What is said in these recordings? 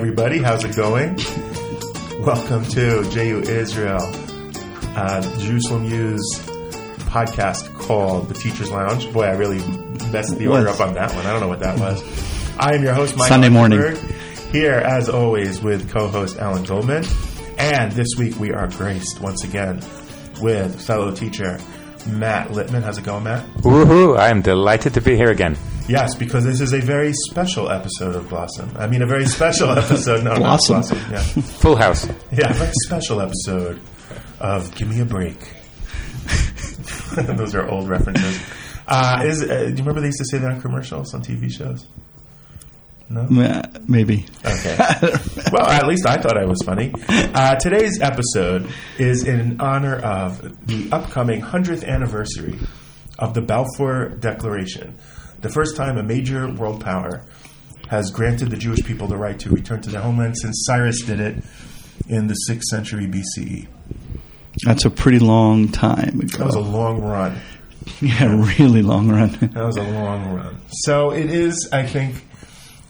everybody. How's it going? Welcome to JU Israel, uh, Jerusalem U's podcast called The Teacher's Lounge. Boy, I really messed the order up on that one. I don't know what that was. I am your host, Mike Sunday morning. Here, as always, with co-host Alan Goldman. And this week we are graced once again with fellow teacher Matt Littman. How's it going, Matt? Woohoo! I am delighted to be here again. Yes, because this is a very special episode of Blossom. I mean, a very special episode. No, Blossom. Blossom. Yeah. Full house. Yeah, a very special episode of Give Me a Break. Those are old references. Uh, is, uh, do you remember they used to say that on commercials on TV shows? No? Maybe. Okay. well, at least I thought I was funny. Uh, today's episode is in honor of the upcoming 100th anniversary of the Balfour Declaration, the first time a major world power has granted the Jewish people the right to return to their homeland since Cyrus did it in the 6th century BCE. That's a pretty long time That was a long run. yeah, really long run. That was a long run. So it is, I think,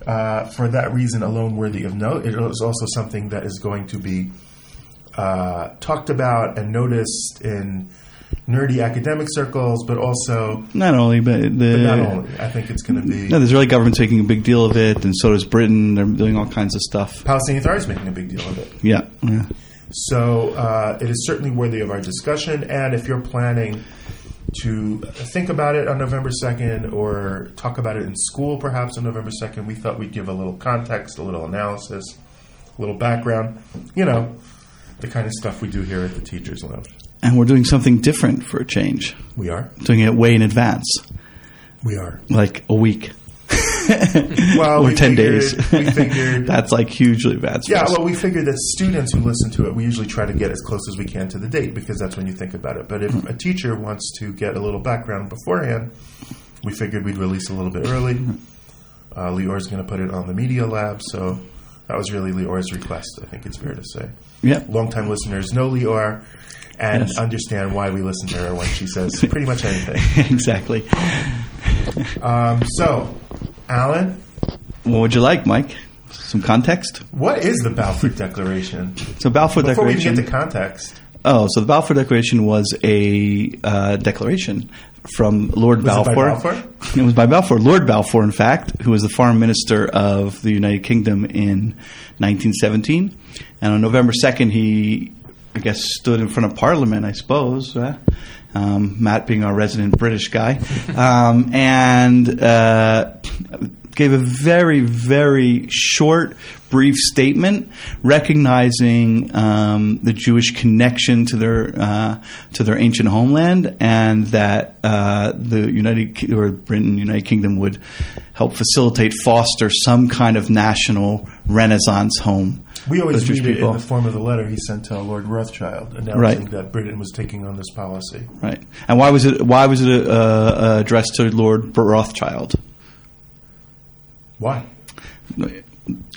uh, for that reason alone worthy of note. It is also something that is going to be uh, talked about and noticed in nerdy academic circles, but also, not only, but the but not only. I think it's going to be no, the Israeli government's making a big deal of it, and so does Britain. They're doing all kinds of stuff. Palestinian Authority is making a big deal of it. Yeah, yeah. So uh, it is certainly worthy of our discussion. And if you're planning to think about it on November 2nd or talk about it in school perhaps on November 2nd, we thought we'd give a little context, a little analysis, a little background. You know, the kind of stuff we do here at the Teachers Lounge. And we're doing something different for a change. We are. Doing it way in advance, We are. like a week Well, or we ten figured- days. We figured. That's like hugely advanced. Yeah, well, we figured that students who listen to it, we usually try to get as close as we can to the date because that's when you think about it. But if a teacher wants to get a little background beforehand, we figured we'd release a little bit early. Uh, Lior's going to put it on the Media Lab, so that was really Lior's request, I think it's fair to say. yeah. Longtime listeners know Lior and Yes. understand why we listen to her when she says pretty much anything. exactly. Um, so, Alan, What would you like, Mike? Some context. what is the Balfour Declaration? So Balfour Before we Declaration. get to context, Oh, so the Balfour Declaration was a uh, declaration from Lord Was it by Balfour. Balfour? It was by Balfour, Lord Balfour, in fact, who was the foreign minister of the United Kingdom in 1917. And on November 2nd, he, I guess, stood in front of Parliament, I suppose. Uh, um, Matt being our resident British guy, um, and uh, gave a very, very short, brief statement recognizing um, the Jewish connection to their uh, to their ancient homeland, and that uh, the United or Britain, United Kingdom, would help facilitate, foster some kind of national Renaissance home. We always for Jewish read it in the form of the letter he sent to Lord Rothschild, announcing Right. that Britain was taking on this policy. Right. And why was it why was it uh, uh, addressed to Lord Rothschild? Why?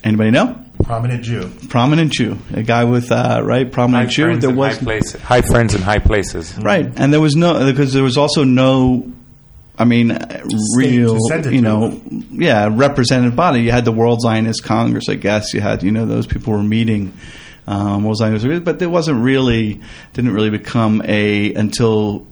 Anybody know? Prominent Jew. Prominent Jew, a guy with uh, right prominent Jew. There was high, place, high friends in high places. right, and there was no because there was also no. I mean, uh, real, to send it you to. know, yeah, representative body. You had the World Zionist Congress, I guess. You had, you know, those people were meeting. Um, World Zionist, but it wasn't really, didn't really become a until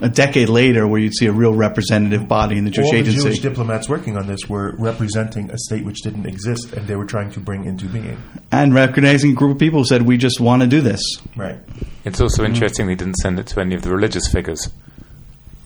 a decade later where you'd see a real representative body in the Jewish All the agency. Jewish diplomats working on this were representing a state which didn't exist, and they were trying to bring into being. and recognizing a group of people who said, "We just want to do this." Right. It's also interesting they didn't send it to any of the religious figures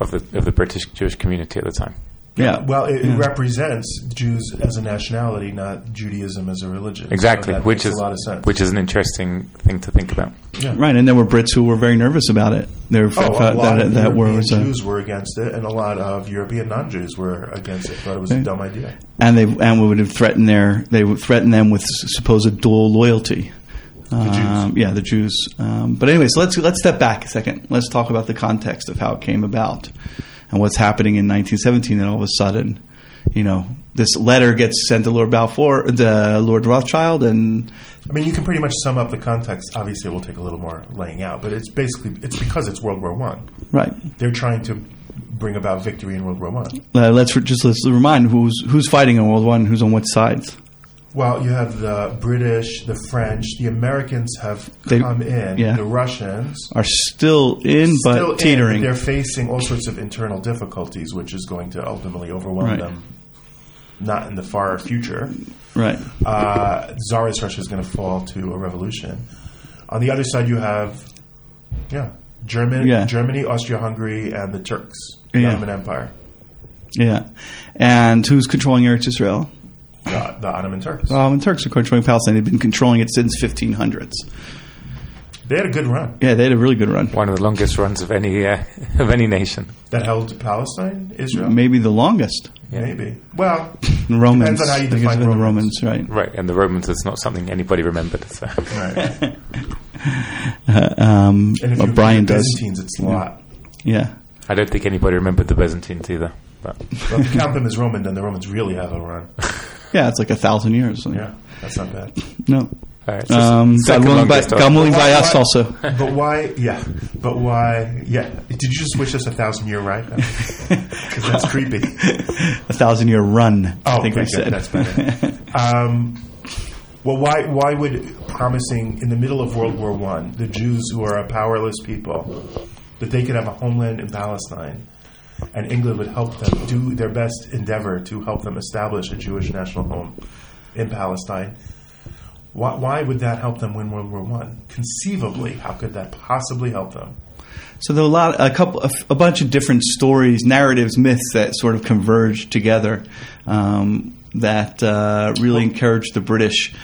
of the of the British Jewish community at the time. Yeah. Well, it, it represents Jews as a nationality, not Judaism as a religion. Exactly, So that which makes is a lot of sense. which is an interesting thing to think about. yeah. Right, and there were Brits who were very nervous about it. They were, Oh, a thought lot that, of that were, European was Jews were against it, and a lot of European non-Jews were against it. Thought it was a dumb idea. and they and we would have threatened their they would threaten them with supposed dual loyalty. Um, yeah, the Jews. Um, but anyway, so let's let's step back a second. Let's talk about the context of how it came about and what's happening in 1917. And all of a sudden, you know, this letter gets sent to Lord Balfour, the Lord Rothschild, and I mean, you can pretty much sum up the context. Obviously, it will take a little more laying out, but it's basically it's because it's World War One. right. They're trying to bring about victory in World War One. Uh, let's re- just let's remind who's who's fighting in World War One, who's on what sides. Well, you have the British, the French, the Americans have They- come in. yeah. The Russians Are still in, but still in, teetering. they're facing all sorts of internal difficulties, which is going to ultimately overwhelm Right. them. Not in the far future. right. Uh, Tsarist Russia is going to fall to a revolution. On the other side, you have, yeah, German, Yeah. Germany, Austria-Hungary, and the Turks, the Yeah. Ottoman Empire, Yeah. And who's controlling Eretz Israel? The, the Ottoman Turks. Um, and Turks are controlling Palestine. They've been controlling it since 1500s. They had a good run Yeah, they had a really good run. One of the longest runs of any uh, of any nation. that held Palestine, Israel. Maybe the longest. Yeah. Maybe. Well, The Romans. Depends on how you I guess define the Romans. Romans, right? Right, and the Romans is not something anybody remembered. So. right. Uh, um, And if but you Brian does. Byzantines, it's a lot. Yeah. I don't think anybody remembered the Byzantines either. But Well, if you count them as Roman, then the Romans really have a run. Yeah, it's like a thousand years. Yeah, that's not bad. No. All right, it's just Um, God willing, by, God willing by us why- also. But why? Yeah, but why? Yeah. Did you just wish us a thousand year ride? Because that's creepy. A thousand year run, Oh, I think we okay, good. said. That's better. Um, well, why? Why would promising in the middle of World War One the Jews who are a powerless people that they could have a homeland in Palestine, and England would help them do their best endeavor to help them establish a Jewish national home in Palestine? Why, why would that help them win World War One? Conceivably, how could that possibly help them? So there are a lot, a couple, a, a bunch of different stories, narratives, myths that sort of converged together um, that uh, really encouraged the British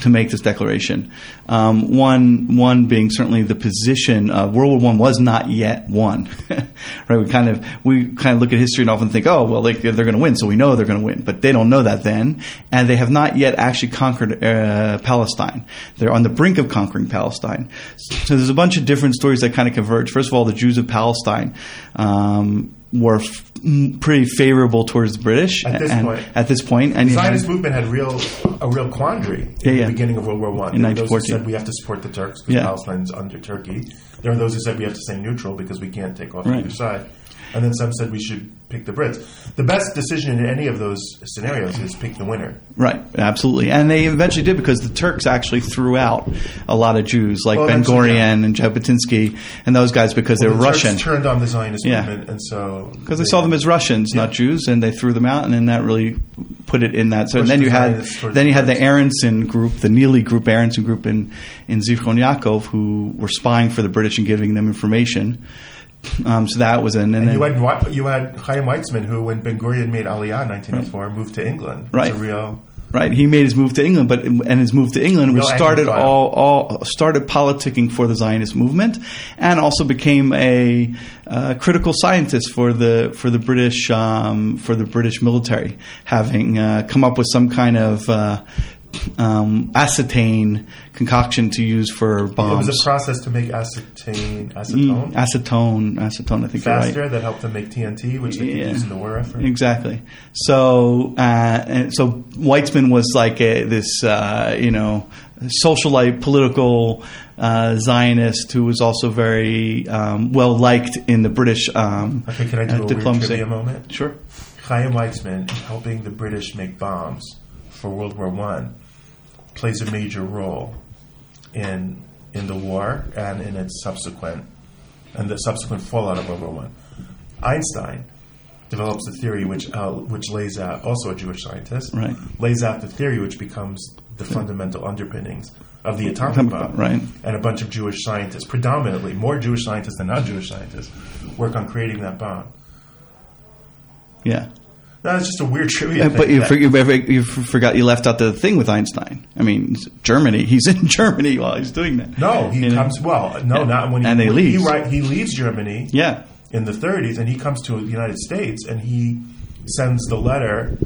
to make this declaration. Um, one, one being certainly the position of World War One was not yet won. right? We kind of we kind of look at history and often think, oh, well, they, they're going to win, so we know they're going to win. But they don't know that then, and they have not yet actually conquered uh, Palestine. They're on the brink of conquering Palestine. So there's a bunch of different stories that kind of converge. First of all, the Jews of Palestine. Um, were f- pretty favorable towards the British At this and- point. At this point, and The you had- Zionist movement had real a real quandary in Yeah, yeah. the beginning of World War One. In There were those who said we have to support the Turks because Yeah. Palestine's under Turkey. There are those who said we have to stay neutral because we can't take off Right. either side. And then some said we should pick the Brits. The best decision in any of those scenarios is pick the winner. Right, absolutely, and they eventually did because the Turks actually threw out a lot of Jews, like oh, Well, Ben Gurion yeah. and Jabotinsky and those guys, because they Well, were the Turks Russian. turned on the Zionist Yeah. movement, and so Because they saw them as Russians, not Jews, and they threw them out, and then that really put it in that. So then the you had then you the had the Turks. Aaronsohn group, the NILI group, Aaronsohn group in in Zichron Yaakov, who were spying for the British and giving them information. Um, so that was in. and, And then, you had you had Chaim Weizmann, who when Ben Gurion made Aliyah in 1904, moved to England. Right. real Right, he made his move to England, but and his move to England was started all, all started politicking for the Zionist movement, and also became a uh, critical scientist for the for the British um, for the British military, having uh, come up with some kind of uh, um, acetane concoction to use for bombs. It was a process to make acetane, Mm, acetone acetone, acetone. I think you're right. faster that helped them make TNT, which they Yeah. could use in the war effort. Exactly. So, uh, and so Weizmann was like a, this, uh, you know, socialite, political uh, Zionist who was also very um, well liked in the British um, Okay, can I do uh, a weird diplomacy. trivia moment? Sure. Chaim Weizmann helping the British make bombs for World War One plays a major role in in the war and in its subsequent and the subsequent fallout of World War One. Einstein develops a theory which uh, which lays out also a Jewish scientist Right. lays out the theory which becomes the fundamental underpinnings of the atomic Atomic bomb. bomb, right. And a bunch of Jewish scientists, predominantly more Jewish scientists than non-Jewish scientists, work on creating that bomb. Yeah. It's just a weird trivia. Thing But you, for, you, you forgot you left out the thing with Einstein. I mean, Germany. He's in Germany while he's doing that. No, he You know? comes. Well, no, Yeah. not when he And they he, leaves. right, he leaves Germany Yeah. in the 30s, and he comes to the United States, and he sends the letter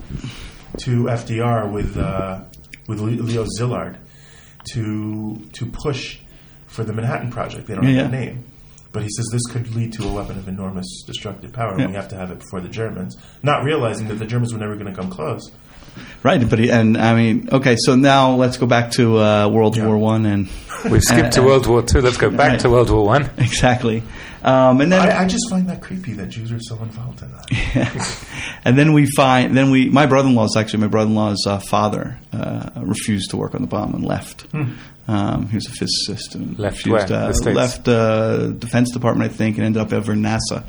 to FDR with uh, with Leo Szilard to to push for the Manhattan Project. They don't Yeah, have a yeah. name. But he says this could lead to a weapon of enormous destructive power, and Yeah. we have to have it before the Germans. Not realizing that the Germans were never going to come close. Right. But he, and I mean, okay. So now let's go back to uh, World Yeah. War One and We've skipped to Uh, World War Two. Let's go back right. to World War One. Exactly. Um, and then I, I just find that creepy that Jews are so involved in that. and then we find then we my brother-in-law's actually my brother-in-law's uh, father uh, refused to work on the bomb and left um, he was a physicist and Left refused, where? uh, The States? left uh, defense department I think and ended up over in NASA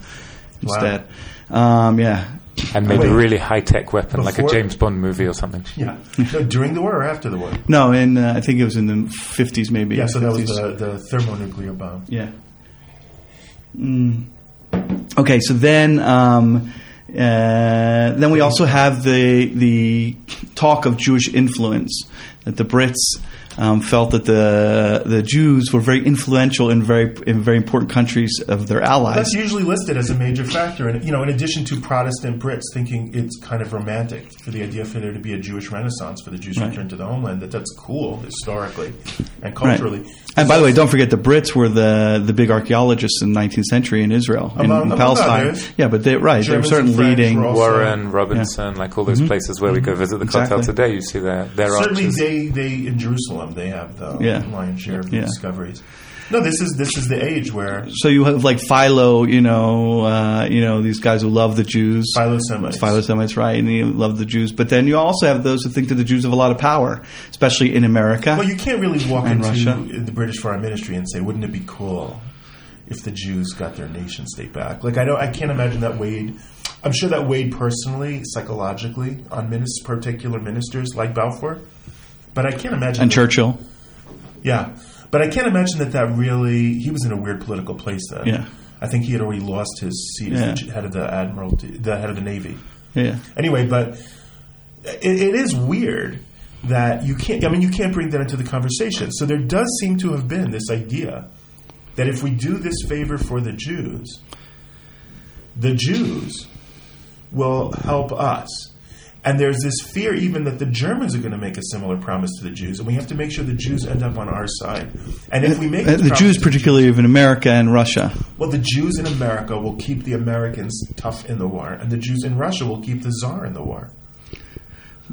instead um, yeah And made Wait. a really high tech weapon, like a James Bond movie or something. Yeah. No, during the war or after the war? no in uh, I think it was in the 50s maybe Yeah, so that was the, the thermonuclear bomb. Yeah. Mm. Okay, so then um, uh, then we also have the the talk of Jewish influence that the Brits um, felt that the the Jews were very influential in very in very important countries of their allies. That's usually listed as a major factor, and you know, in addition to Protestant Brits thinking it's kind of romantic for the idea for there to be a Jewish Renaissance for the Jews Right. return to the homeland, that that's cool historically and Right. culturally. And by the way, don't forget the Brits were the, the big archaeologists in the 19th century in Israel, in, Among- in among Palestine. others. Yeah, but they right, they were Germans certainly leading. were Warren, Robinson, like all those places where we go visit the cartel Mm-hmm. Today, you see their, their Certainly, arches. they, they in Jerusalem they have the Yeah. lion's share of the Yeah. discoveries. No, this is this is the age where So you have like Philo, you know, uh, you know these guys who love the Jews. Philo-Semites. Philo-Semites, right? And you love the Jews, but then you also have those who think that the Jews have a lot of power, especially in America. Well, you can't really walk into Russia. the British Foreign Ministry and say, "Wouldn't it be cool if the Jews got their nation state back?" Like I don't, I can't imagine that weighed. I'm sure that weighed personally, psychologically, on minis- particular ministers like Balfour, but I can't imagine. and that- Churchill, yeah, but I can't imagine that that really. He was in a weird political place then. Yeah. I think he had already lost his seat Yeah. as the head of the admiralty, the head of the navy. yeah, Anyway, but it, it is weird that you can't. I mean, you can't bring that into the conversation. So there does seem to have been this idea that if we do this favor for the Jews, the Jews will help us. And there's this fear even that the Germans are going to make a similar promise to the Jews, and we have to make sure the Jews end up on our side. And if we make Uh, this the Jews, particularly of in America and Russia. well, the Jews in America will keep the Americans tough in the war, and the Jews in Russia will keep the Tsar in the war.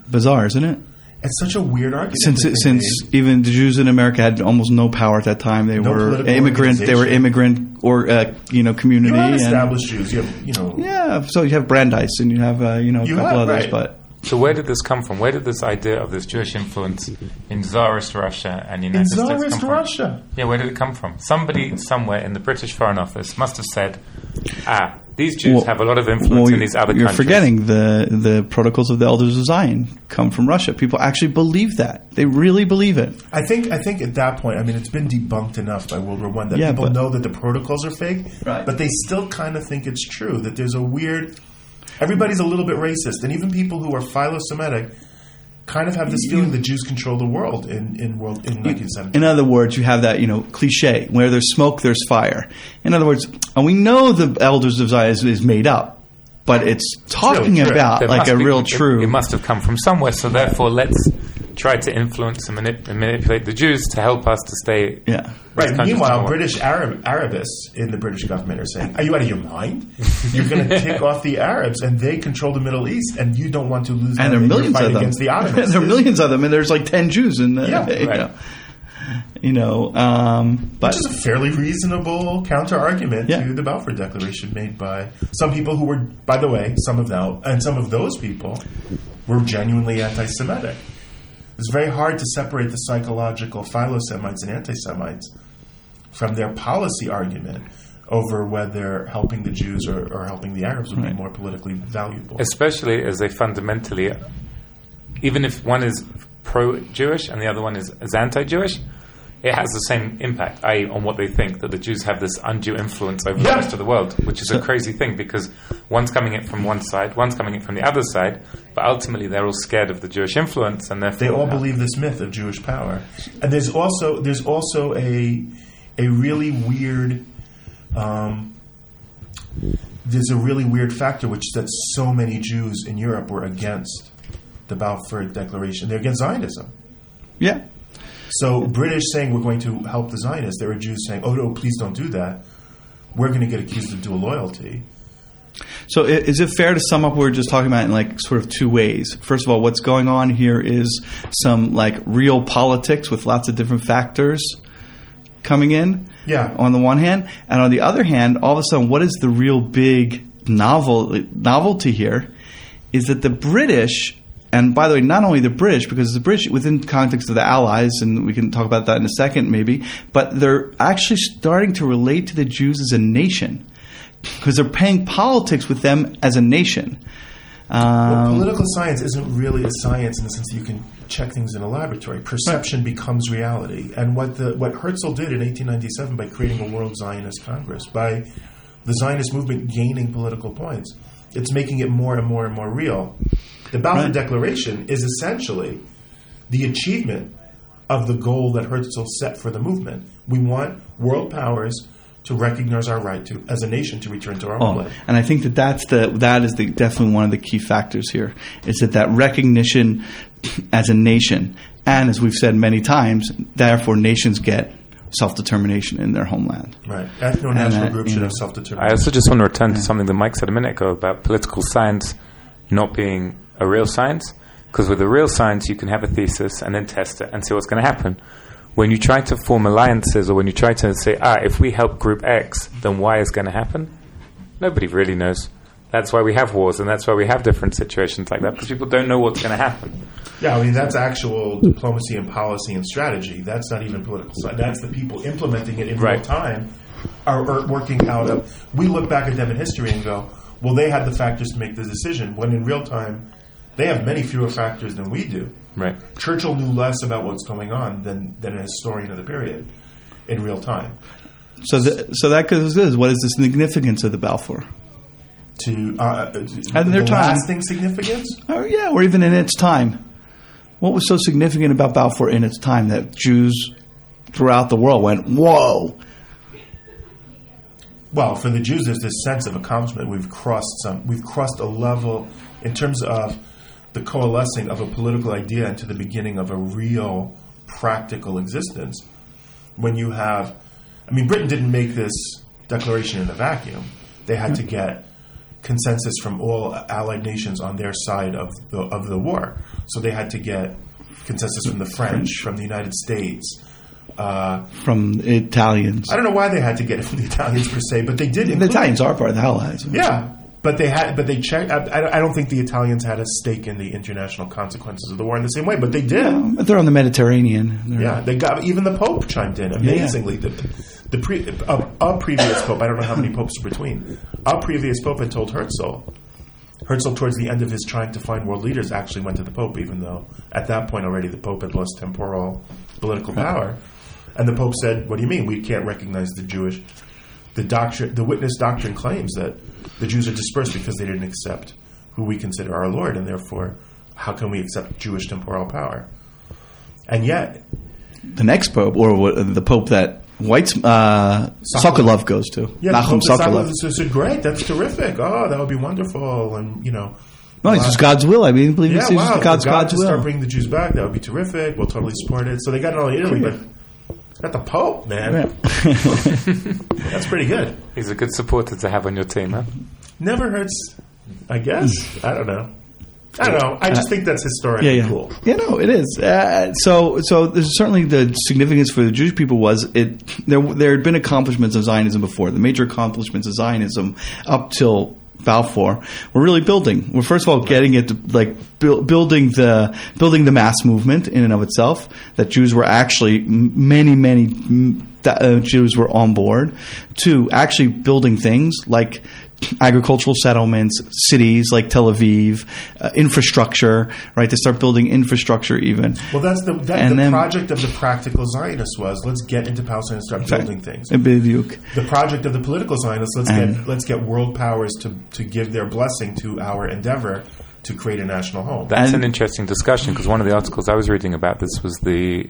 Bizarre, isn't it? It's such a weird argument. Since since made. even the Jews in America had almost no power at that time, they No were immigrant. They were immigrant or uh, you know community. you established Jews, you have you know yeah, so you have Brandeis and you have uh, you know a couple have, others, right. but So where did this come from? Where did this idea of this Jewish influence in Tsarist Russia and in United States come from? Russia. Yeah, where did it come from? Somebody somewhere in the British Foreign Office must have said, "Ah, these Jews Well- have a lot of influence well, in these other you're countries." forgetting the the protocols of the elders of Zion come from Russia. People actually believe that. They really believe it. I think I think at that point, I mean, it's been debunked enough by World War One that Yeah, people but- know that the protocols are fake, Right. but they still kind of think it's true. That there's a weird. Everybody's a little bit racist, and even people who are philo-Semitic kind of have this feeling that Jews control the world in in world in 1917. In other words, you have that you know cliche where there's smoke, there's fire. In other words, and we know the elders of Zion is, is made up, but it's talking true. about There like must a be- real it- true. It, must have come from somewhere. So therefore, let's try to influence and, manip- and manipulate the Jews to help us to stay. yeah. Right. Meanwhile, British Arab Arabists in the British government are saying, "Are you out of your mind? You're going to kick off the Arabs, and they control the Middle East, and you don't want to lose And them there are millions fight of them. against the Ottomans." there are millions of them, and there's like ten Jews in the. Yeah, you right. know. You know, um, but Which is a fairly reasonable counter argument Yeah. to the Balfour Declaration made by some people who were, by the way, some of them, and some of those people were genuinely anti-Semitic. It's very hard to separate the psychological philo-Semites and anti-Semites from their policy argument over whether helping the Jews or, or helping the Arabs would Right. be more politically valuable. Especially as they fundamentally, even if one is pro-Jewish and the other one is, is anti-Jewish, it has the same impact, i.e., on what they think that the Jews have this undue influence over Yeah. the rest of the world, which is a crazy thing because one's coming in from one side, one's coming in from the other side, but ultimately they're all scared of the Jewish influence, and therefore they all believe this myth of Jewish power. And there's also there's also a a really weird um, there's a really weird factor, which is that so many Jews in Europe were against the Balfour Declaration. They're against Zionism. yeah, So British saying we're going to help the Zionists, there are Jews saying, "Oh no, please don't do that. We're going to get accused of dual loyalty." So is it fair to sum up what we're just talking about in like sort of two ways? First of all, what's going on here is some like real politics with lots of different factors coming in. Yeah. On the one hand, and on the other hand, all of a sudden, what is the real big novel novelty here? Is that the British, and by the way, not only the British, because the British within context of the Allies, and we can talk about that in a second, maybe, but they're actually starting to relate to the Jews as a nation because they're paying politics with them as a nation. Well, Um, political science isn't really a science in the sense that you can check things in a laboratory. Perception becomes reality, and what the what Herzl did in 1897 by creating a World Zionist Congress, by the Zionist movement gaining political points, it's making it more and more and more real. The Balfour Right. Declaration is essentially the achievement of the goal that Herzl set for the movement. We want world powers to recognize our right to, as a nation, to return to our Oh, homeland. and I think that that's the that is the definitely one of the key factors here is that that recognition as a nation, and as we've said many times, therefore nations get self determination in their homeland. Right. Ethno-national And, uh, groups should know, have self-determination. I also just want to return to something that Mike said a minute ago about political science not being a real science. Because with a real science, you can have a thesis and then test it and see what's going to happen. When you try to form alliances or when you try to say, ah, if we help group X, then Y is going to happen, nobody really knows. That's why we have wars and that's why we have different situations like that because people don't know what's going to happen. Yeah, I mean that's actual diplomacy and policy and strategy. That's not even political science. That's the people implementing it in real time are, are working out of. We look back at them in history and go, well, they had the factors to make the decision. When in real time, they have many fewer factors than we do. Right. Churchill knew less about what's going on than than a historian of the period in real time. So, the, so that goes this: what is the significance of the Balfour? To uh, And their the time. lasting significance. Or yeah, or even in its time. What was so significant about Balfour in its time that Jews throughout the world went, "Whoa"? Well, for the Jews, there's this sense of accomplishment. We've crossed some. We've crossed a level in terms of the coalescing of a political idea into the beginning of a real, practical existence. When you have, I mean, Britain didn't make this declaration in a vacuum. They had to get consensus from all allied nations on their side of the of the war. So they had to get consensus from the French, from the United States. Uh, From Italians. I don't know why they had to get it from the Italians per se, but they did. The Italians are part of the Allies. yeah, but they had, but they checked. I, I- don't think the Italians had a stake in the international consequences of the war in the same way, but they did. But they're on the Mediterranean. They're- Yeah, they got even the Pope chimed in amazingly. The the pre, a, a previous Pope, I don't know how many popes are between. A previous Pope had told Herzl. Herzl, towards the end of his trying to find world leaders, actually went to the Pope, even though at that point already the Pope had lost temporal political power. And the Pope said, "What do you mean we can't recognize the Jewish?" The doctrine, the witness doctrine claims that the Jews are dispersed because they didn't accept who we consider our Lord, and therefore, how can we accept Jewish temporal power? And yet, The next pope, or what, the pope that White's uh, Sokolow. Sokolow goes to, Yeah, Pope Sokolow. Sokolow said, "Great, that's terrific. Oh, that would be wonderful." And you know, No, it's just God's will. I mean, believe yeah, it's wow, just God's God God's will. start bringing the Jews back, that would be terrific. We'll totally support it. So they got it all in Italy, but got the Pope, man. That's pretty good. He's a good supporter to have on your team, huh? Never hurts, I guess. I don't know. I don't know. I just think that's historically yeah, yeah. cool. Yeah, no, it is. Uh, so, so there's certainly the significance for the Jewish people was it. There, there had been accomplishments of Zionism before. The major accomplishments of Zionism up till Balfour were really building. We're first of all getting it to, like buil- building the building the mass movement in and of itself. That Jews were actually many, many. that, uh, Jews were on board to actually building things like agricultural settlements, cities like Tel Aviv, uh, infrastructure, right? To start building infrastructure even. Well, that's the that, And the then- project of the practical Zionists was let's get into Palestine and start building things. Bediuk. The project of the political Zionists let's And- get let's get world powers to to give their blessing to our endeavor to create a national home. That's And- an interesting discussion because one of the articles I was reading about this was the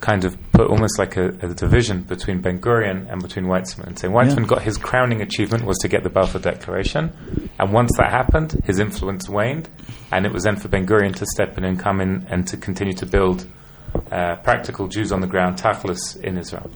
kind of put almost like a, a division between Ben Gurion and between Weizmann, and saying Weizmann Yeah. got his crowning achievement was to get the Balfour Declaration, and once that happened, his influence waned, and it was then for Ben Gurion to step in and come in and to continue to build uh, practical Jews on the ground, tachlis in Israel.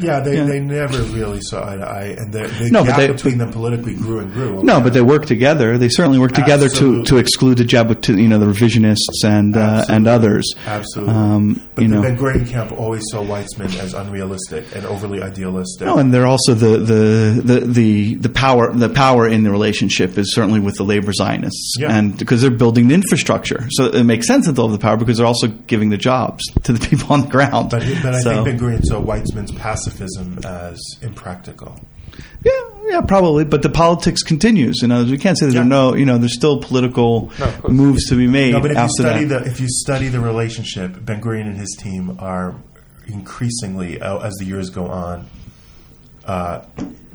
Yeah, they, Yeah. they never really saw eye to eye, and the, the No, gap they- between them politically grew and grew. No, but they work together. They certainly work together to, to exclude the Jabot, you know, the revisionists and uh, and others. Absolutely. Um, but you the know, Ben Gurion camp always saw Weizmann as unrealistic and overly idealistic. No, and they're also the, the, the, the, the power the power in the relationship is certainly with the labor Zionists, Yeah. and because they're building the infrastructure, so it makes sense that they'll have the power because they're also giving the jobs to the people on the ground. but, but I So- think Ben Gurion saw Weizmann's pacifism as impractical. yeah, yeah, probably. But the politics continues. You know, we can't say that there are no, you know, there's still political No, moves to be made No, but if you study that. the if you study the relationship, Ben Gurion and his team are increasingly, uh, as the years go on, uh,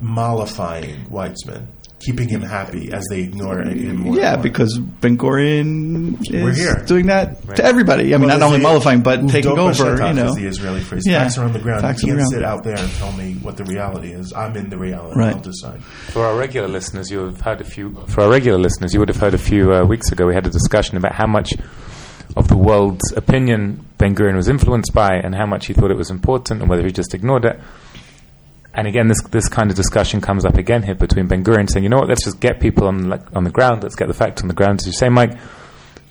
mollifying Weitzman, keeping him happy as they ignore him more. yeah, more. because Ben Gurion We're is here. doing that to everybody. I mean, Well, not only mollifying, but taking over. Bashetach You know, is the Israeli phrase. Yeah. Facts are on the ground. Facts you can't ground. sit out there and tell me what the reality is. I'm in the reality. Right. I'll decide. For our regular listeners, you have heard a few. For our regular listeners, you would have heard a few uh, weeks ago. We had a discussion about how much of the world's opinion Ben Gurion was influenced by, and how much he thought it was important, and whether he just ignored it. And again, this this kind of discussion comes up again here between Ben Gurion saying, "You know what? Let's just get people on like, on the ground. Let's get the facts on the ground." As you say, Mike,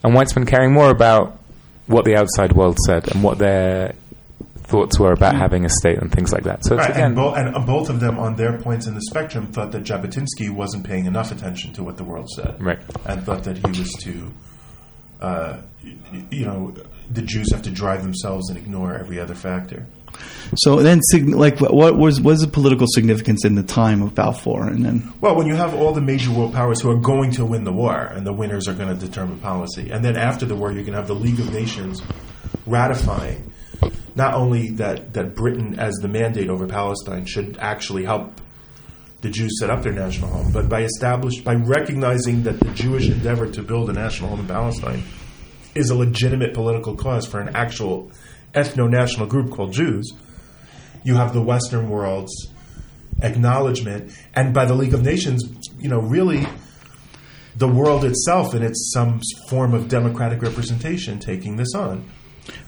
and Weizmann caring more about what the outside world said and what their thoughts were about having a state and things like that. So it's Right, again, and, bo- and uh, both of them, on their points in the spectrum, thought that Jabotinsky wasn't paying enough attention to what the world said, Right. And thought that he was too, uh, you know, the Jews have to drive themselves and ignore every other factor. So then, like, what what was was the political significance in the time of Balfour, and then Well, when you have all the major world powers who are going to win the war, and the winners are going to determine policy, and then after the war, you can have the League of Nations ratifying not only that, that Britain, as the mandate over Palestine, should actually help the Jews set up their national home, but by establish by recognizing that the Jewish endeavor to build a national home in Palestine is a legitimate political cause for an actual ethno-national group called Jews, you have the Western world's acknowledgement, and by the League of Nations, you know, really the world itself in its some form of democratic representation taking this on.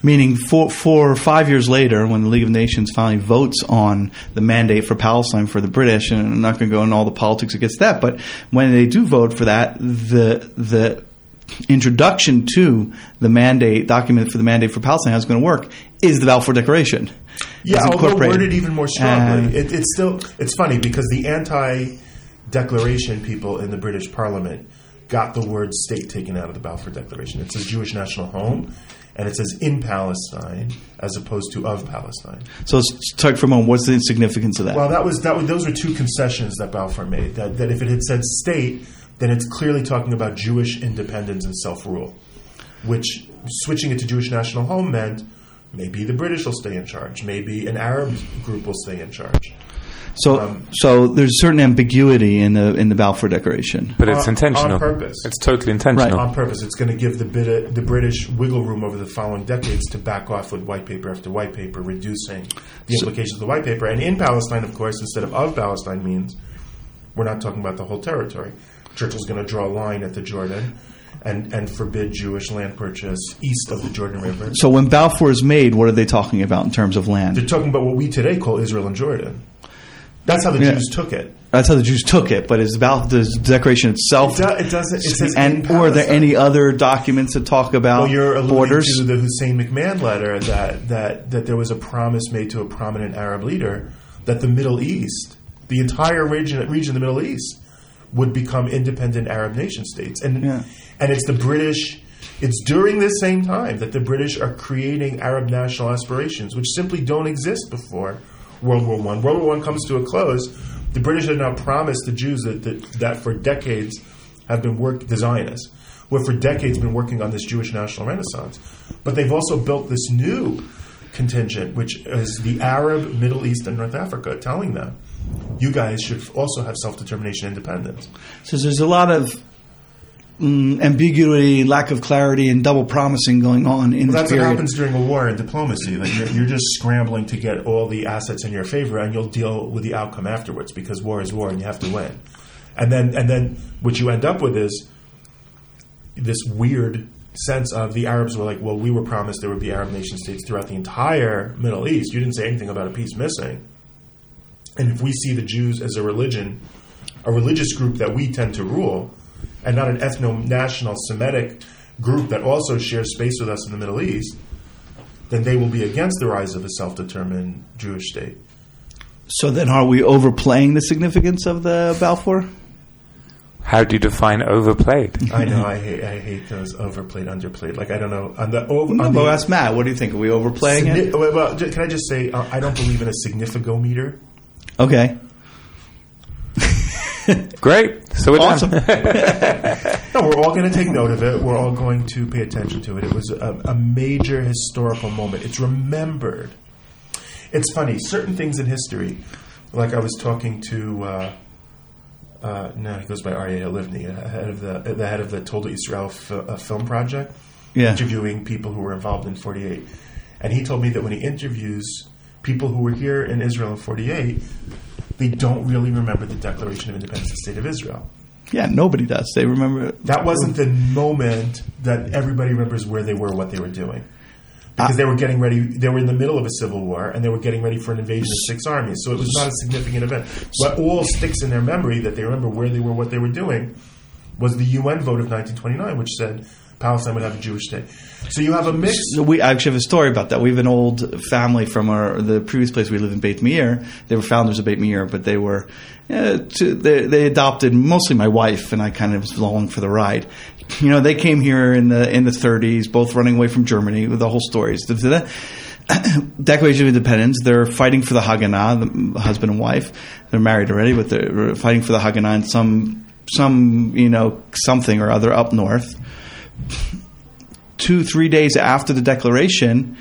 meaning four, four or five years later, when the League of Nations finally votes on the mandate for Palestine for the British, and I'm not going to go into all the politics against that, but when they do vote for that, the the introduction to the mandate document for the mandate for Palestine, how it's going to work, is the Balfour Declaration. Yeah, It's although worded even more strongly. And- it, it's still it's funny because the anti-declaration people in the British Parliament got the word state taken out of the Balfour Declaration. It says Jewish national home, and it says in Palestine as opposed to of Palestine. So let's talk for a moment. What's the significance of that? Well, that was that. Was, those were two concessions that Balfour made. That that if it had said state, then it's clearly talking about Jewish independence and self rule. Which switching it to Jewish national home meant maybe the British will stay in charge, maybe an Arab group will stay in charge. so, um, so there's certain ambiguity in the in the Balfour Declaration. but it's on- intentional. on purpose. It's totally intentional. on purpose. It's going to give the, bit the British wiggle room over the following decades to back off with white paper after white paper, reducing the implications of the white paper. And in Palestine, of course, instead of of Palestine means we're not talking about the whole territory. Churchill's going to draw a line at the Jordan and, and forbid Jewish land purchase east of the Jordan River. So when Balfour is made, what are they talking about in terms of land? They're talking about what we today call Israel and Jordan. That's how the Yeah. Jews took it. That's how the Jews took it, but is Bal- the Declaration itself? It, do, it doesn't. It says and or are there any other documents that talk about Well, you're alluding borders? to the Hussein McMahon letter that, that, that there was a promise made to a prominent Arab leader that the Middle East, the entire region, region of the Middle East, would become independent Arab nation states. And, Yeah. and it's the British, it's during this same time that the British are creating Arab national aspirations, which simply don't exist before World War One. World War One comes to a close. The British have now promised the Jews that, that, that for decades have been work the Zionists, who have for decades been working on this Jewish national renaissance. But they've also built this new contingent, which is the Arab, Middle East, and North Africa, telling them, you guys should also have self determination independence. So there's a lot of mm, ambiguity, lack of clarity, and double promising going on in Well, that's what happens during a war in diplomacy. That you're, you're just scrambling to get all the assets in your favor, and you'll deal with the outcome afterwards because war is war, and you have to win. And then, and then, what you end up with is this weird sense of the Arabs were like, well, we were promised there would be Arab nation states throughout the entire Middle East. You didn't say anything about a piece missing. And if we see the Jews as a religion, a religious group that we tend to rule, and not an ethno national Semitic group that also shares space with us in the Middle East, then they will be against the rise of a self determined Jewish state. So then, are we overplaying the significance of the Balfour? How do you define overplayed? I know I hate I hate those overplayed underplayed. Like I don't know on the over. No, on but the, ask Matt. What do you think? Are we overplaying signi- it? well, well, can I just say uh, I don't believe in a significometer. Okay. Great. So we're Awesome. done. No, we're all going to take note of it. We're all going to pay attention to it. It was a, a major historical moment. It's remembered. It's funny. Certain things in history, like I was talking to. Uh, uh, no, he goes by Aryeh Halivni, uh, head of the the head of the Told Israel f- uh, film project, Yeah. interviewing people who were involved in 48. And he told me that when he interviews people who were here in Israel in 48, they don't really remember the Declaration of Independence of the State of Israel. Yeah, nobody does. They remember. That wasn't the moment that everybody remembers where they were, what they were doing. Because ah. they were getting ready, they were in the middle of a civil war, and they were getting ready for an invasion of six armies. So it was not a significant event. What all sticks in their memory that they remember where they were, what they were doing, was the UN vote of 1929, which said Palestine would have a Jewish state. So you have a mix. So we actually have a story about that. We have an old family from our the previous place we lived in Beit Meir. They were founders of Beit Meir, but they were uh, to, they, they adopted mostly my wife, and I kind of was along for the ride. You know, they came here in the in the 30s, both running away from Germany with the whole. The- the- Declaration of Independence. They're fighting for the Haganah, the husband and wife. They're married already, but they're fighting for the Haganah in some some you know something or other up north two, three days after the declaration,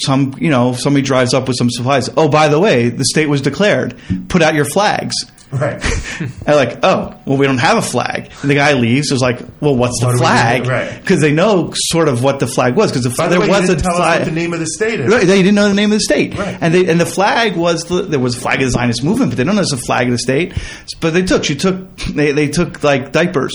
some you know somebody drives up with some supplies. Oh, by the way, the state was declared. Put out your flags. Right. I'm like, oh, well, we don't have a flag. And the guy leaves. Is like, well, what's the What do we do? flag? Right. Because they know sort of what the flag was. Because the there way, was you a didn't tell us flag. the name of the state is. Right, they didn't know the name of the state, Right. and they and the flag was the, there was a flag of the Zionist movement, but they don't know there's a flag of the state. But they took she took they, they took like diapers,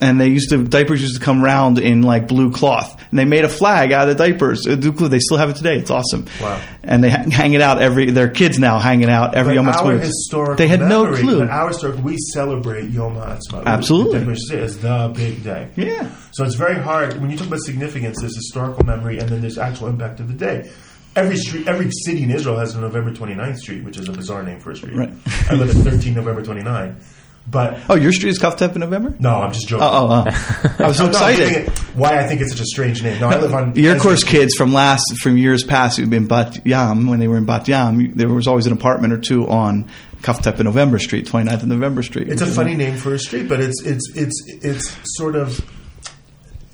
and they used to diapers used to come round in like blue cloth, and they made a flag out of the diapers. Uh, They still have it today. It's awesome. Wow. And they hang it out every. Their kids now hanging out every But Yom Ha'atzmaut. They had no clue. Our historical, we celebrate Yom Ha'atzmaut. Absolutely. The Declaration of Independence is the big day. Yeah. So it's very hard when you talk about significance. There's historical memory, and then there's actual impact of the day. Every street, every city in Israel has a November 29th street, which is a bizarre name for a street. Right. I live at 13 November 29. But Oh, your street is Kaf Tet in November. no, I'm just joking. Oh, oh, oh. I was so I'm not giving excited. why I think it's such a strange name. No, I live on Your course kids from last from years past who've been Bat Yam when they were in Bat Yam, there was always an apartment or two on Kaf Tet and November Street, 29th and November Street. It's a funny name for a street, but it's it's it's it's sort of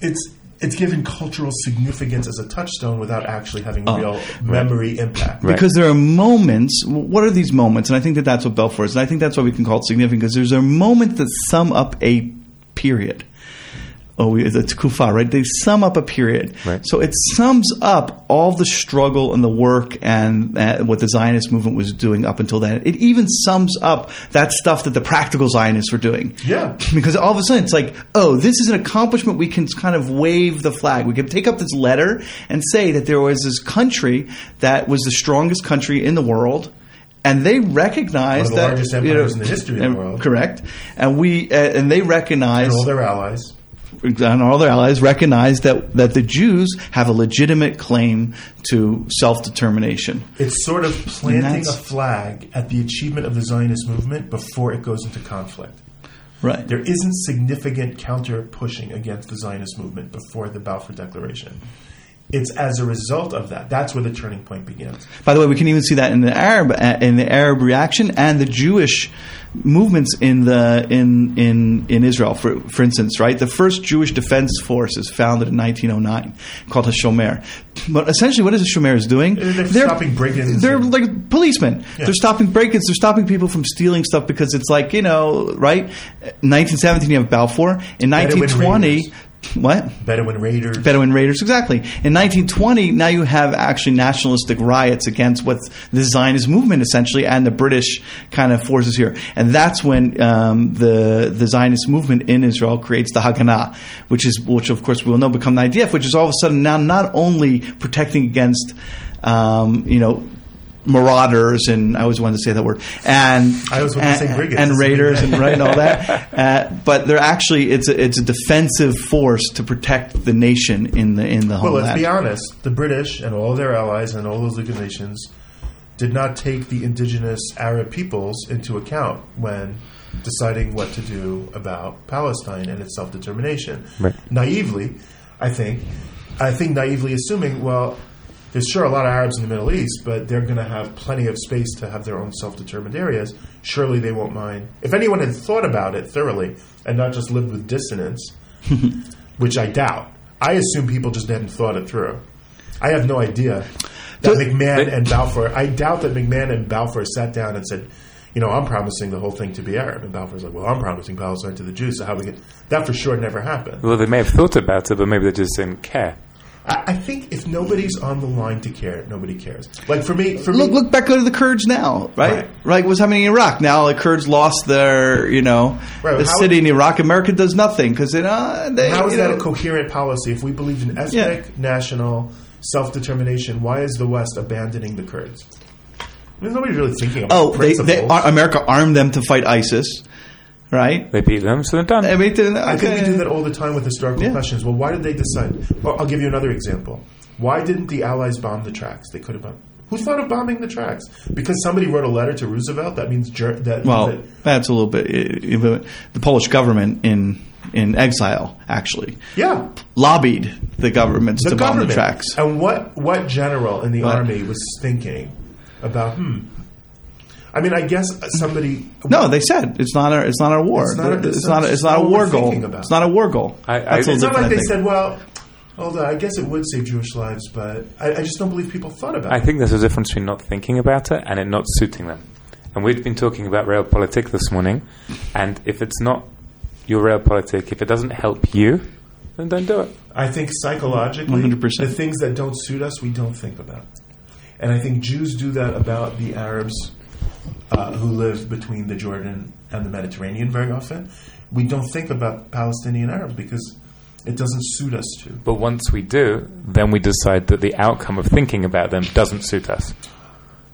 it's it's given cultural significance as a touchstone without actually having Oh, real memory impact. Right. because there are moments. What are these moments? And I think that that's what Balfour is, and I think that's why we can call it significant because there's a moment that sum up a period. Oh, we- it's kufa, right? They sum up a period. Right. So it sums up all the struggle and the work and uh, what the Zionist movement was doing up until then. It even sums up that stuff that the practical Zionists were doing. Yeah. Because all of a sudden it's like, oh, this is an accomplishment. We can kind of wave the flag. We can take up this letter and say that there was this country that was the strongest country in the world. And they recognized One of the that largest empires in the history of the world. correct, and we uh, and they recognized And all their allies. And all their allies recognize that, that the Jews have a legitimate claim to self determination. It's sort of planting a flag at the achievement of the Zionist movement before it goes into conflict. Right. There isn't significant counter pushing against the Zionist movement before the Balfour Declaration. It's as a result of that. That's where the turning point begins. By the way, we can even see that in the Arab uh, in the Arab reaction and the Jewish movements in the in in in Israel. For for instance, right, the first Jewish defense force is founded in 1909, called Hashomer. But essentially, what is Hashomer is doing? They're stopping break-ins They're and- like policemen. Yeah. They're stopping break-ins. They're stopping people from stealing stuff because it's like you know, right? 1917, you have Balfour. In 1920. What? Bedouin raiders. Bedouin raiders, exactly. In 1920, now you have actually nationalistic riots against what's the Zionist movement, essentially, and the British kind of forces here. And that's when um, the the Zionist movement in Israel creates the Haganah, which is which of course we will know become the IDF, which is all of a sudden now not only protecting against um, you know marauders and I always wanted to say that word and I always wanted to say and- brigands. and It's a big raiders and right and all that. Uh, but they're actually it's a, it's a defensive force to protect the nation in the in the Well, let's homeland. be honest. The British and all their allies and all those League Nations did not take the indigenous Arab peoples into account when deciding what to do about Palestine and its self determination. Right. Naively, I think, I think naively assuming, well, there's sure a lot of Arabs in the Middle East, but they're going to have plenty of space to have their own self determined areas. Surely they won't mind. If anyone had thought about it thoroughly and not just lived with dissonance, which I doubt. I assume people just hadn't thought it through. I have no idea that McMahon and Balfour. I doubt that McMahon and Balfour sat down and said, "You know, I'm promising the whole thing to be Arab." And Balfour's like, "Well, I'm promising Palestine to the Jews." So how we get that for sure never happened. Well, they may have thought about it, but maybe they just didn't care. I, I think if nobody's on the line to care, nobody cares. Like for me, for Look, me, look back to the Kurds now, right? Right. Right. What's happening in Iraq now? The Kurds lost their, you know, Right, the city in Iraq. America does nothing because they, uh, they. how is that know, a coherent policy? If we believed in ethnic, national self determination, why is the West abandoning the Kurds? I mean, nobody's really thinking about Oh, they, they, America armed them to fight ISIS, right? They beat them, so they're done. I mean, okay. I think we do that all the time with historical Yeah. questions. Well, why did they decide? Well, I'll give you another example. Why didn't the Allies bomb the tracks? They could have bombed. Who thought of bombing the tracks? Because somebody wrote a letter to Roosevelt. That means ger- that. Well, that- that's a little bit. The Polish government in in exile actually yeah, lobbied the governments the to bomb the tracks. And what what general in the What? army was thinking about? Hmm. I mean, I guess somebody. No, they said it's not our it's not our war. It's not a- it's, it's not not- it's not a war goal. about. It's not a war goal. I- I- That's a It's not like different, they I said, "Well, hold on, I guess it would save Jewish lives," but I, I just don't believe people thought about I it. I think there's a difference between not thinking about it and it not suiting them. And we've been talking about realpolitik this morning, and if it's not your realpolitik, if it doesn't help you, then don't do it. I think psychologically, 100%. the things that don't suit us, we don't think about. And I think Jews do that about the Arabs uh, who live between the Jordan and the Mediterranean very often. We don't think about Palestinian Arabs because it doesn't suit us to. But once we do, then we decide that the outcome of thinking about them doesn't suit us.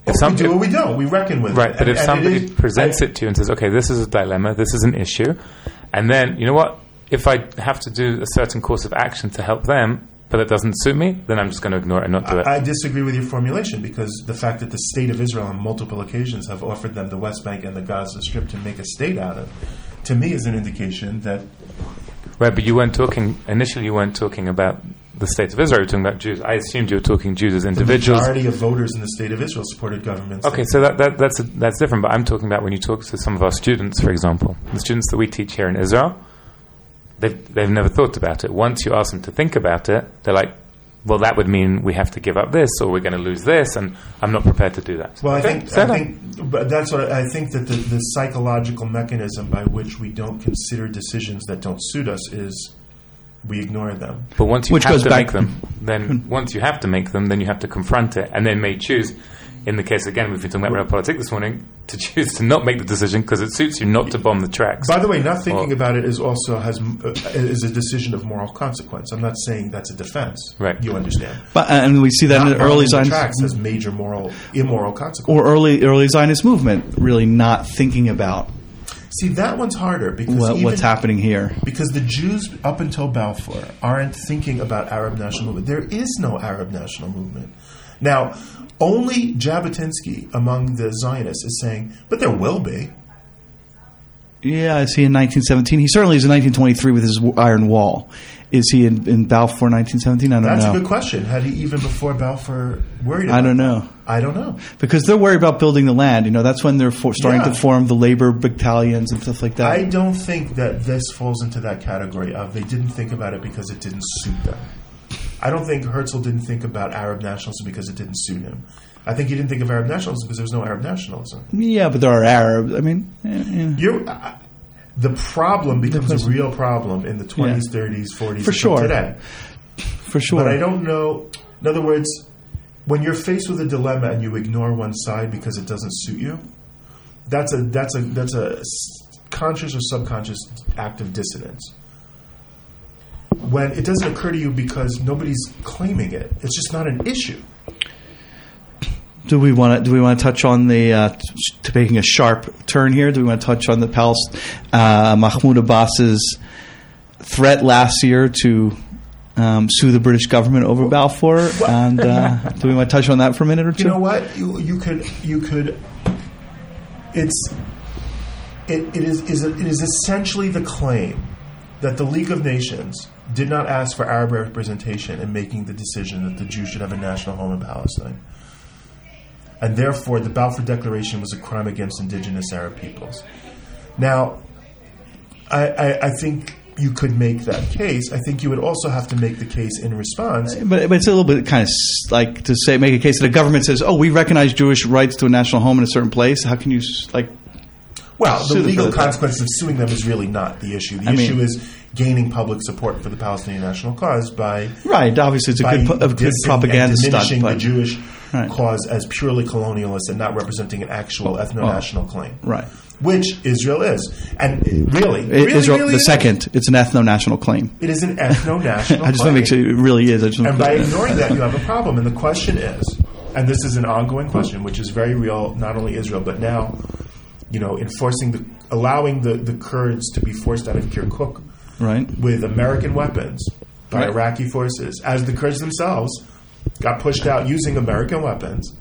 If If we do or we don't. We reckon with Right, it. but And- if somebody is- presents I- it to you and says, "Okay, this is a dilemma, this is an issue," and then you know what? If I have to do a certain course of action to help them, but it doesn't suit me, then I'm just going to ignore it and not do it. I disagree with your formulation because the fact that the state of Israel on multiple occasions have offered them the West Bank and the Gaza Strip to make a state out of, to me is an indication that right, but you weren't talking initially. You weren't talking about the state of Israel. You were talking about Jews. I assumed you were talking Jews as individuals. the majority of voters in the state of Israel supported governments. Okay, so that, that that's that's different. But I'm talking about when you talk to some of our students, for example, the students that we teach here in Israel, they've they've never thought about it. Once you ask them to think about it, they're like, "Well, that would mean we have to give up this, or we're going to lose this," and I'm not prepared to do that. Well, I think fair I think, but that's what I, I think that the, the psychological mechanism by which we don't consider decisions that don't suit us is we ignore them. But once you Which have to back- make them, then once you have to make them, then you have to confront it, and then may choose. In the case again, we've been talking about realpolitik this morning, to choose to not make the decision because it suits you not to bomb the tracks. By the way, not thinking Well- about it is also has uh, is a decision of moral consequence. I'm not saying that's a defense. Right. You understand? But, and we see that Not in the early bombing the Zionist tracks has major moral immoral consequences. or early early Zionist movement really not thinking about See, that one's harder because what, even, what's happening here. Because the Jews up until Balfour aren't thinking about Arab national movement. There is no Arab national movement. Now, only Jabotinsky among the Zionists is saying, but there will be. Yeah, is he in 1917? He certainly is in 1923 with his iron wall. Is he in, in Balfour 1917? I don't That's know. That's a good question. Had he even before Balfour worried about I don't that? know. I don't know. Because they're worried about building the land. You know, that's when they're for, starting Yeah. to form the labor battalions and stuff like that. I don't think that this falls into that category of they didn't think about it because it didn't suit them. I don't think Herzl didn't think about Arab nationalism because it didn't suit him. I think he didn't think of Arab nationalism because there was no Arab nationalism. yeah, but there are Arabs. I mean, yeah. You're, uh, the problem becomes a real problem in the 20s, 30s, 40s, For sure. today. For sure. But I don't know. In other words, when you're faced with a dilemma and you ignore one side because it doesn't suit you, that's a that's a that's a conscious or subconscious act of dissonance. When it doesn't occur to you because nobody's claiming it, it's just not an issue. Do we want to? Do we want to touch on the uh, t- taking a sharp turn here? Do we want to touch on the Pals uh, Mahmoud Abbas's threat last year to um, sue the British government over Balfour? And uh, do we want to touch on that for a minute or two? You know what? You, you could you could. It's it, it is is it is essentially the claim that the League of Nations did not ask for Arab representation in making the decision that the Jews should have a national home in Palestine, and therefore the Balfour Declaration was a crime against indigenous Arab peoples. Now, I, I, I think. You could make that case. I think you would also have to make the case in response But, but it's a little bit kind of like to say make a case that a government says, "Oh, we recognize Jewish rights to a national home in a certain place." How can you like? Well, the legal consequences of suing them is really not the issue. The I issue mean- is gaining public support for the Palestinian national cause by Right. Obviously, it's a good, a good propaganda and stunt. diminishing the Jewish Right. cause as purely colonialist and not representing an actual oh, ethno-national oh. claim, right. which Israel is, and really, I- really, Israel, really the is. second, it's an ethno-national claim. it is an ethno-national. I just want to make sure it really is. I just And by ignoring that, you have a problem. And the question is, and this is an ongoing question, which is very real, not only Israel, but now, you know, enforcing the, allowing the, the Kurds to be forced out of Kirkuk right. with American weapons by Right. Iraqi forces, as the Kurds themselves got pushed out using American weapons.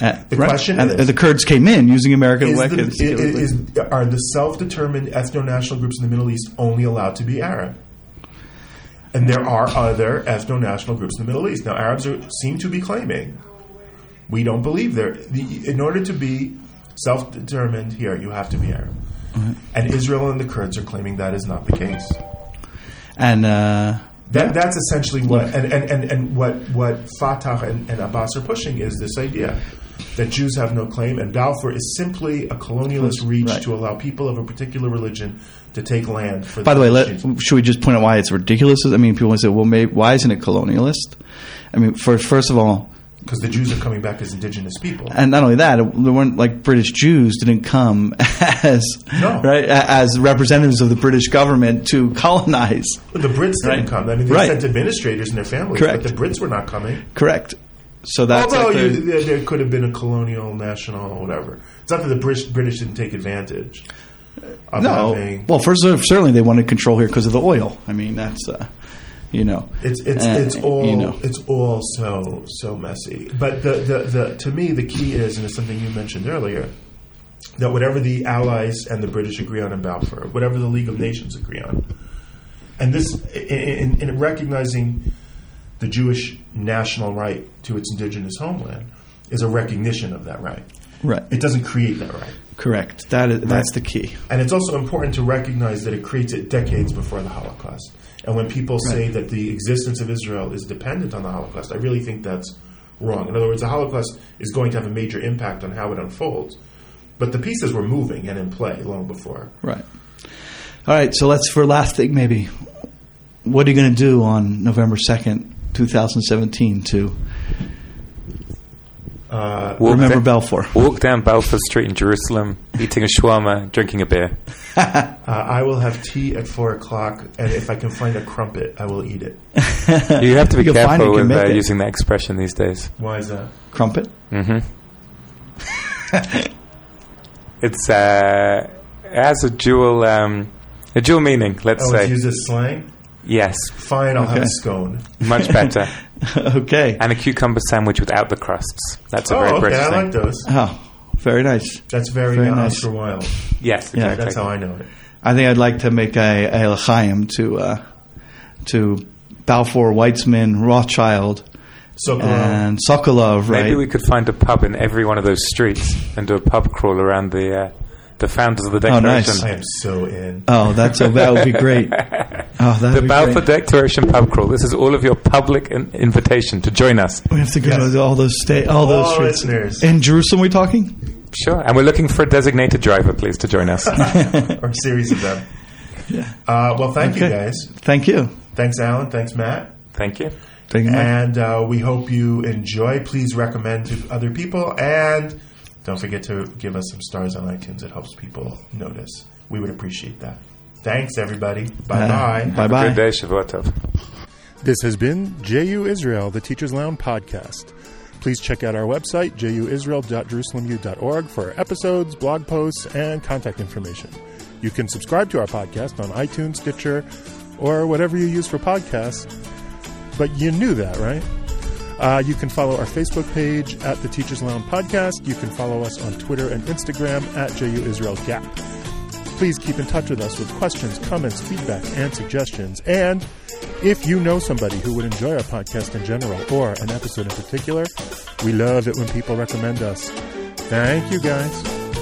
Uh, The right. question and, is- the Kurds came in using American Is weapons. i- i- is, are the self-determined ethno-national groups in the Middle East only allowed to be Arab? And there are other ethno-national groups in the Middle East. Now, Arabs are, seem to be claiming we don't believe there. The, in order to be self-determined here, you have to be Arab. And Israel and the Kurds are claiming that is not the case. and uh, That, That's essentially what and, and, and, and what what Fatah and, and Abbas are pushing is this idea that Jews have no claim, and Balfour is simply a colonialist reach Right. to allow people of a particular religion to take land. For by the way, let, should we just point out why it's ridiculous? I mean, people say, "Well, maybe, why isn't it colonialist?" I mean, for, first of all, because the Jews are coming back as indigenous people. and not only that, there weren't like British Jews didn't come as No. right as representatives of the British government to colonize. But the Brits didn't Right. come. I mean, they Right. sent administrators and their families, Correct. but the Brits were not coming. Correct. So that's Although like the- there, there could have been a colonial, national, whatever. It's not that the British, British didn't take advantage of no. having. Well, first of certainly they wanted control here because of the oil. I mean, that's uh, you know, It's it's uh, it's all you know. it's all so so messy. But the, the the to me the key is, and it's something you mentioned earlier, that whatever the Allies and the British agree on in Balfour, whatever the League of Nations agree on, and this in, in, in recognizing the Jewish national right to its indigenous homeland is a recognition of that right. right. It doesn't create that right. Correct. That is that's the key. And it's also important to recognize that it creates it decades before the Holocaust. And when people say that the existence of Israel is dependent on the Holocaust, I really think that's wrong. In other words, the Holocaust is going to have a major impact on how it unfolds. But the pieces were moving and in play long before. Right. All right. So let's for last thing maybe. What are you going to do on November second, two thousand seventeen, to Uh, Walk remember down- Balfour? Walk down Balfour Street in Jerusalem, eating a shawarma, drinking a beer. uh, I will have tea at four o'clock, and if I can find a crumpet, I will eat it. You have to be You can find it, careful with uh, using that expression these days. Why is that? Crumpet. hmm it's uh, it has a dual um, a dual meaning. Let's Oh, it's say used as slang? Yes, Fine, I'll have a scone. much better. okay. and a cucumber sandwich without the crusts. That's a Oh, very okay, British I thing. like those. Oh, very nice. That's very, Very uh, nice. Oscar Wilde. Yes, Yeah, exactly. That's how I know it. I think I'd like to make a, a l'chaim to uh, to Balfour, Weizmann, Rothschild, So, and Sokolow. Right. Maybe we could find a pub in every one of those streets and do a pub crawl around the uh, the founders of the Oh, Declaration. nice. I am so in. oh, that's a, that would be great. Oh, that The be Balfour great. Declaration pub crawl. This is all of your public in- invitation to join us. We have to go Yes. to all those sta- all those All streets listeners. in Jerusalem. We talking? Sure. And we're looking for a designated driver, please, to join us. or a series of them. Uh, well, thank you guys. Thank you. Thanks, Alan. Thanks, Matt. Thank you. Thank you. Mike. And uh, we hope you enjoy. Please recommend to other people. And don't forget to give us some stars on iTunes. It helps people notice. We would appreciate that. Thanks, everybody. Bye bye. Bye bye. Good day, Shavua Tov. This has been JU Israel, the Teachers Lounge podcast. Please check out our website, juisrael.jerusalemu.org, for episodes, blog posts, and contact information. You can subscribe to our podcast on iTunes, Stitcher, or whatever you use for podcasts. But you knew that, right? Uh, you can follow our Facebook page at the Teachers Lounge Podcast. You can follow us on Twitter and Instagram at JU Israel Gap. Please keep in touch with us with questions, comments, feedback, and suggestions. And if you know somebody who would enjoy our podcast in general or an episode in particular, we love it when people recommend us. Thank you, guys.